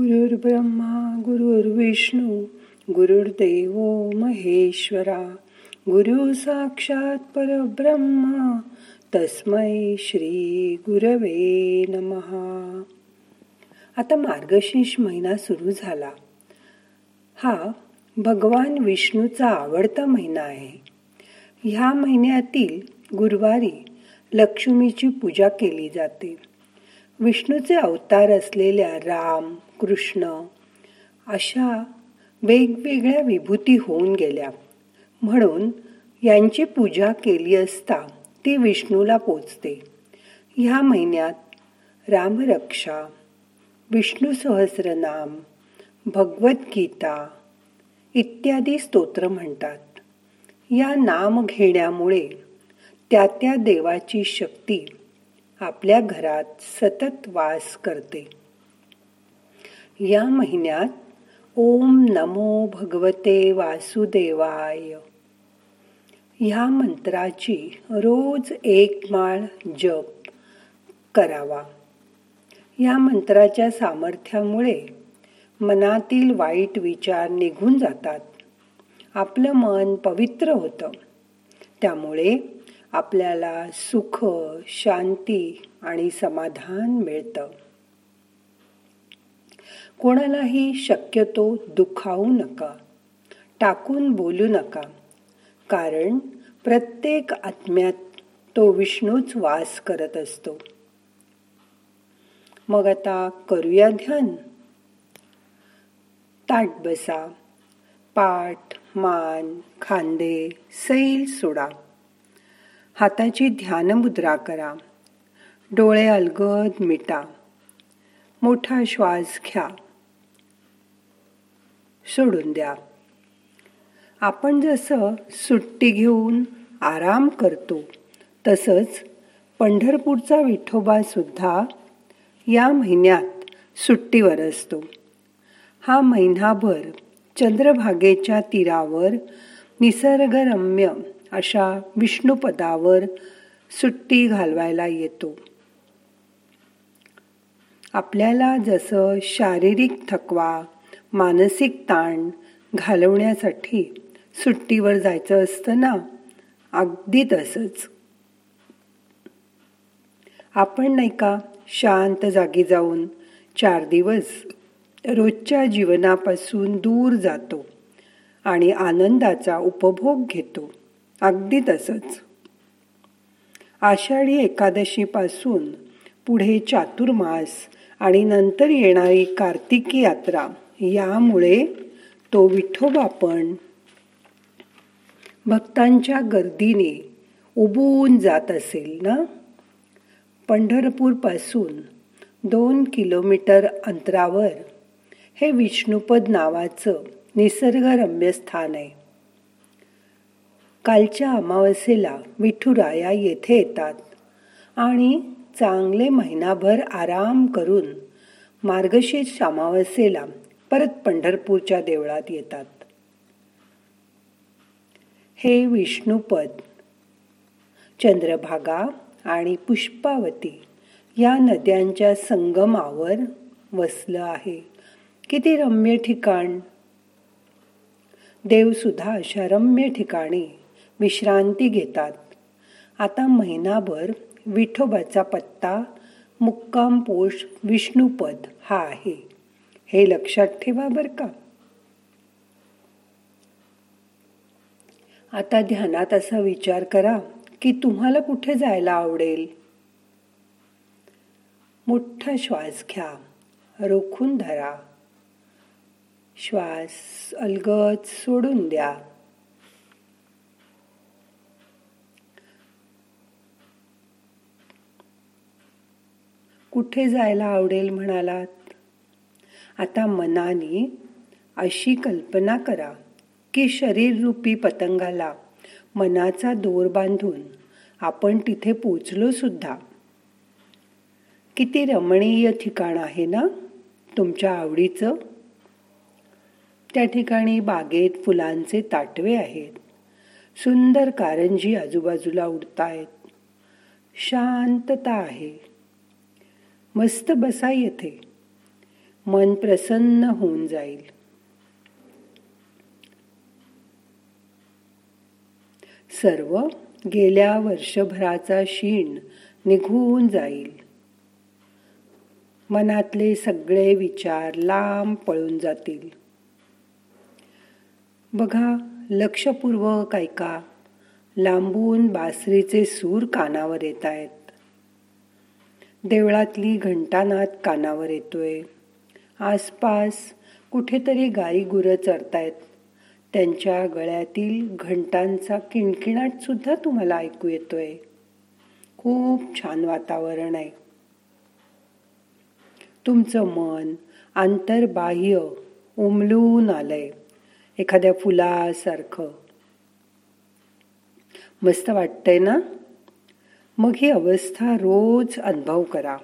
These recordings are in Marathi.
गुरुर्ब्रह्मा गुरुर्विष्णू गुरुर्देव महेश्वरा गुरु साक्षात परब्रह्मा तस्मै श्री गुरवे नमहा आता मार्गशीर्ष महिना सुरू झाला. हा भगवान विष्णूचा आवडता महिना आहे. ह्या महिन्यातील गुरुवारी लक्ष्मीची पूजा केली जाते. विष्णूचे अवतार असलेल्या राम कृष्ण अशा वेगवेगळ्या विभूती होऊन गेल्या. म्हणून यांची पूजा केली असता ती विष्णूला पोचते. ह्या महिन्यात रामरक्षा विष्णू सहस्रनाम भगवद्गीता इत्यादी स्तोत्र म्हणतात. या नाम घेण्यामुळे त्या त्या देवाची शक्ती आपल्या घरात सतत वास करते. या महिन्यात ओम नमो भगवते वासुदेवाय. ह्या मंत्राची रोज एक माळ जप करावा. या मंत्राच्या सामर्थ्यामुळे मनातील वाईट विचार निघून जातात. आपलं मन पवित्र होतं. त्यामुळे आपल्याला सुख शांती आणि समाधान मिळतं. कोणालाही शक्यतो दुखावू नका टाकून बोलू नका. कारण प्रत्येक आत्म्यात तो विष्णूच वास करत असतो. मग आता करूया ध्यान. ताट बसा पाठ मान खांदे सैल सोडा. हाताची ध्यान मुद्रा करा. डोळे अलगद मिटा. मोठा श्वास घ्या. सोडून द्या. आपण जसं सुट्टी घेऊन आराम करतो तसंच पंढरपूरचा विठोबा सुद्धा या महिन्यात सुट्टीवर असतो. हा महिनाभर चंद्रभागेच्या तीरावर निसर्गरम्य अशा विष्णुपदावर सुट्टी घालवायला येतो. आपल्याला जसं शारीरिक थकवा मानसिक ताण घालवण्यासाठी सुट्टीवर जायचं असतं ना? अगदी तसंच. आपण नाही का शांत जागी जाऊन चार दिवस रोजच्या जीवनापासून दूर जातो आणि आनंदाचा उपभोग घेतो. अगदी तसंच. आषाढी एकादशीपासून पुढे चातुर्मास आणि नंतर येणारी कार्तिकी यात्रा यामुळे तो विठोबा पण भक्तांच्या गर्दीने उबून जात असेल ना? पंढरपूरपासून दोन किलोमीटर अंतरावर हे विष्णुपद नावाचं निसर्गरम्य स्थान आहे. कालच्या अमावस्येला विठुराया येथे येतात आणि चांगले महिनाभर आराम करून मार्गशीर्ष अमावस्येला परत पंढरपूरच्या देवळात येतात. हे विष्णुपद चंद्रभागा आणि पुष्पावती या नद्यांच्या संगमावर वसलं आहे. किती रम्य ठिकाण. देवसुद्धा अशा रम्य ठिकाणी विश्रांती घेतात. आता महिनाभर विठोबाचा पत्ता मुक्काम पोष विष्णुपद हा आहे. हे लक्षात ठेवा बर का. आता ध्यानात असा विचार करा की तुम्हाला कुठे जायला आवडेल? मोठा श्वास घ्या रोखून धरा. श्वास अलगद सोडून द्या. कुठे जायला आवडेल म्हणालात? आता मनाने अशी कल्पना करा की शरीररूपी पतंगाला मनाचा दोर बांधून आपण तिथे पोचलो सुद्धा. किती रमणीय ठिकाण आहे ना तुमच्या आवडीचं? त्या ठिकाणी बागेत फुलांचे ताटवे आहेत. सुंदर कारंजी आजूबाजूला उडतायत. शांतता आहे. मस्त बसा येथे. मन प्रसन्न होऊन जाईल. सर्व गेल्या वर्षभराचा शीण निघून जाईल. मनातले सगळे विचार लांब पळून जातील. बघा लक्षपूर्वक ऐका. लांबून बासरीचे सूर कानावर येत आहेत. देवळातली घंटानाद कानावर येतोय. आसपास कुठेतरी गाई गुरं चरतायत. त्यांच्या गळ्यातील घंटांचा किणकिणाट सुद्धा तुम्हाला ऐकू येतोय. खूप छान वातावरण आहे. तुमचं मन आंतरबाह्य उमलून आलंय एखाद्या फुलासारखं. मस्त वाटतंय ना? मग ही अवस्था रोज अनुभव करा.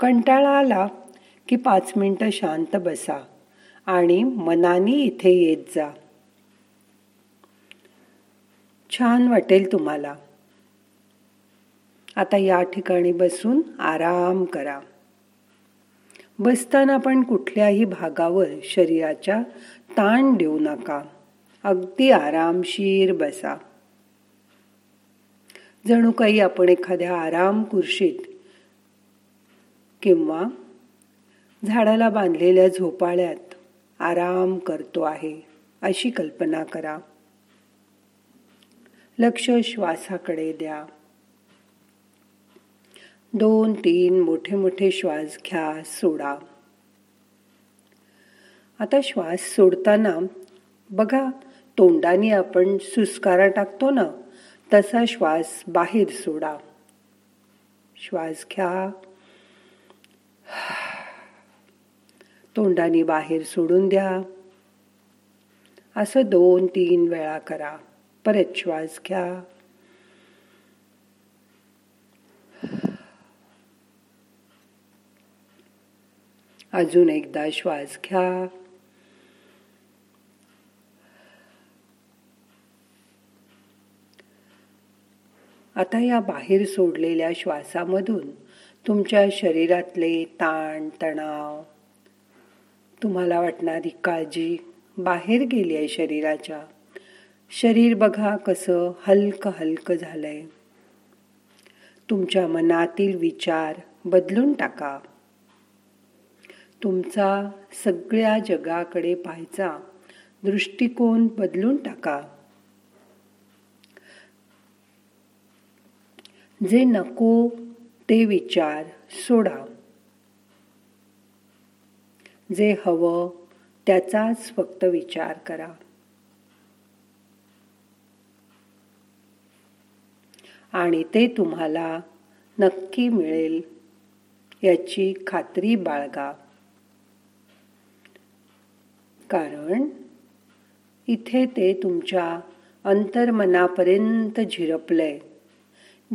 कंटाळा आला की पाच मिनिटं शांत बसा आणि मनाने इथे येत जा. छान वाटेल तुम्हाला. आता या ठिकाणी बसून आराम करा. बसताना पण कुठल्याही भागावर शरीराच्या ताण देऊ नका. अगदी आरामशीर बसा. जणू काही आपण एखाद्या आराम कुर्शीत किंवा झाडाला बांधलेल्या झोपाळ्यात आराम करतो आहे अशी कल्पना करा. लक्ष श्वासाकडे द्या. दोन तीन मोठे मोठे श्वास घ्या सोडा. आता श्वास सोडताना बघा तोंडाने आपण सुस्कारा टाकतो ना तसा श्वास बाहेर सोडा. श्वास घ्या. तोंडाने बाहेर सोडून द्या. असं दोन तीन वेळा करा. परत श्वास घ्या. अजून एकदा श्वास घ्या. आता या बाहेर सोडलेल्या श्वासामधून तुमच्या शरीरातले ताण तणाव तुम्हाला वाटणारी काळजी बाहेर गेली आहे शरीराच्या. शरीर बघा कसं हलकं हलकं झालंय. तुमच्या मनातील विचार बदलून टाका. तुमचा सगळ्या जगाकडे पाहायचा दृष्टिकोन बदलून टाका. जे नको ते विचार सोडा. जे हवं त्याचाच फक्त विचार करा. आणि ते तुम्हाला नक्की मिळेल याची खात्री बाळगा. कारण इथे ते तुमच्या अंतर्मनापर्यंत झिरपलंय.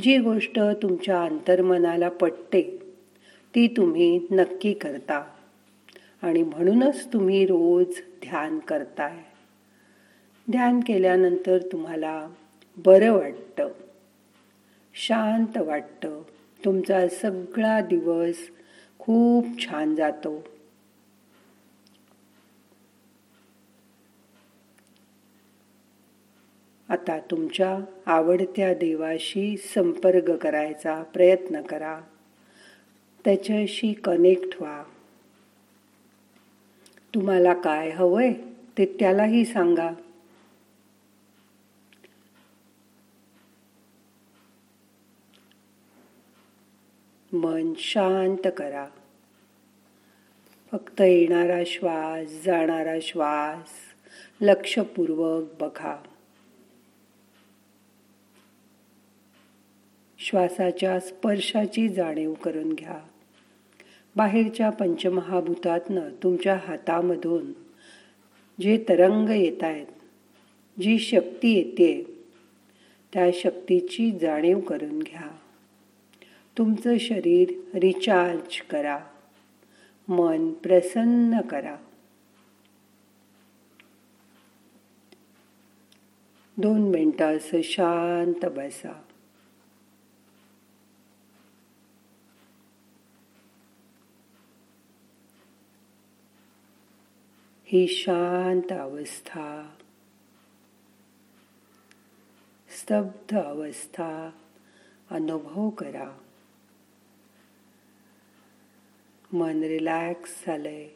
जी गोष्ट तुमच्या अंतर्मनाला पटते ती तुम्ही नक्की करता. आणि म्हणूनच तुम्ही रोज ध्यान करताय. ध्यान केल्यानंतर तुम्हाला बरं वाटतं. शांत वाटतं. तुमचा सगळा दिवस खूप छान जातो. आता तुमच्या आवडत्या देवाशी संपर्क करायचा प्रयत्न करा. त्याच्याशी कनेक्ट व्हा. तुम्हाला काय हवंय ते त्यालाही सांगा. मन शांत करा. फक्त येणारा श्वास जाणारा श्वास लक्षपूर्वक बघा. श्वासाच्या स्पर्शाची जाणीव करून घ्या. बाहेरच्या पंचमहाभूतातनं तुमच्या हातामधून जे तरंग येत आहेत जी शक्ती येते त्या शक्तीची जाणीव करून घ्या. तुमचं शरीर रिचार्ज करा. मन प्रसन्न करा. दोन मिनटं असं शांत बसा. ही शांत अवस्था. स्तब्ध अवस्था. अनुभव करा. मन रिलॅक्स झालंय.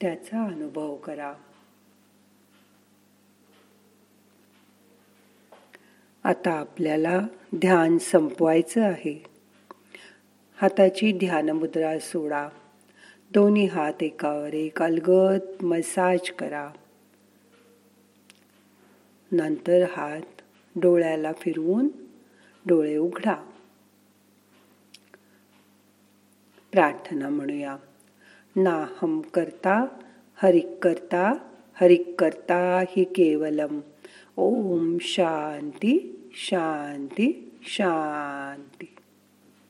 त्याचा अनुभव करा. आता आपल्याला ध्यान संपवायचं आहे. हाताची ध्यानमुद्रा सोडा. दोन्ही हात एकावर, एक अलगत मसाज करा. नंतर हात डोळ्याला फिरवून डोळे उघडा. प्रार्थना म्हणूया. नाहम करता हरिक करता हरिक करता हि केवलम. ओम शांती शांती शांती.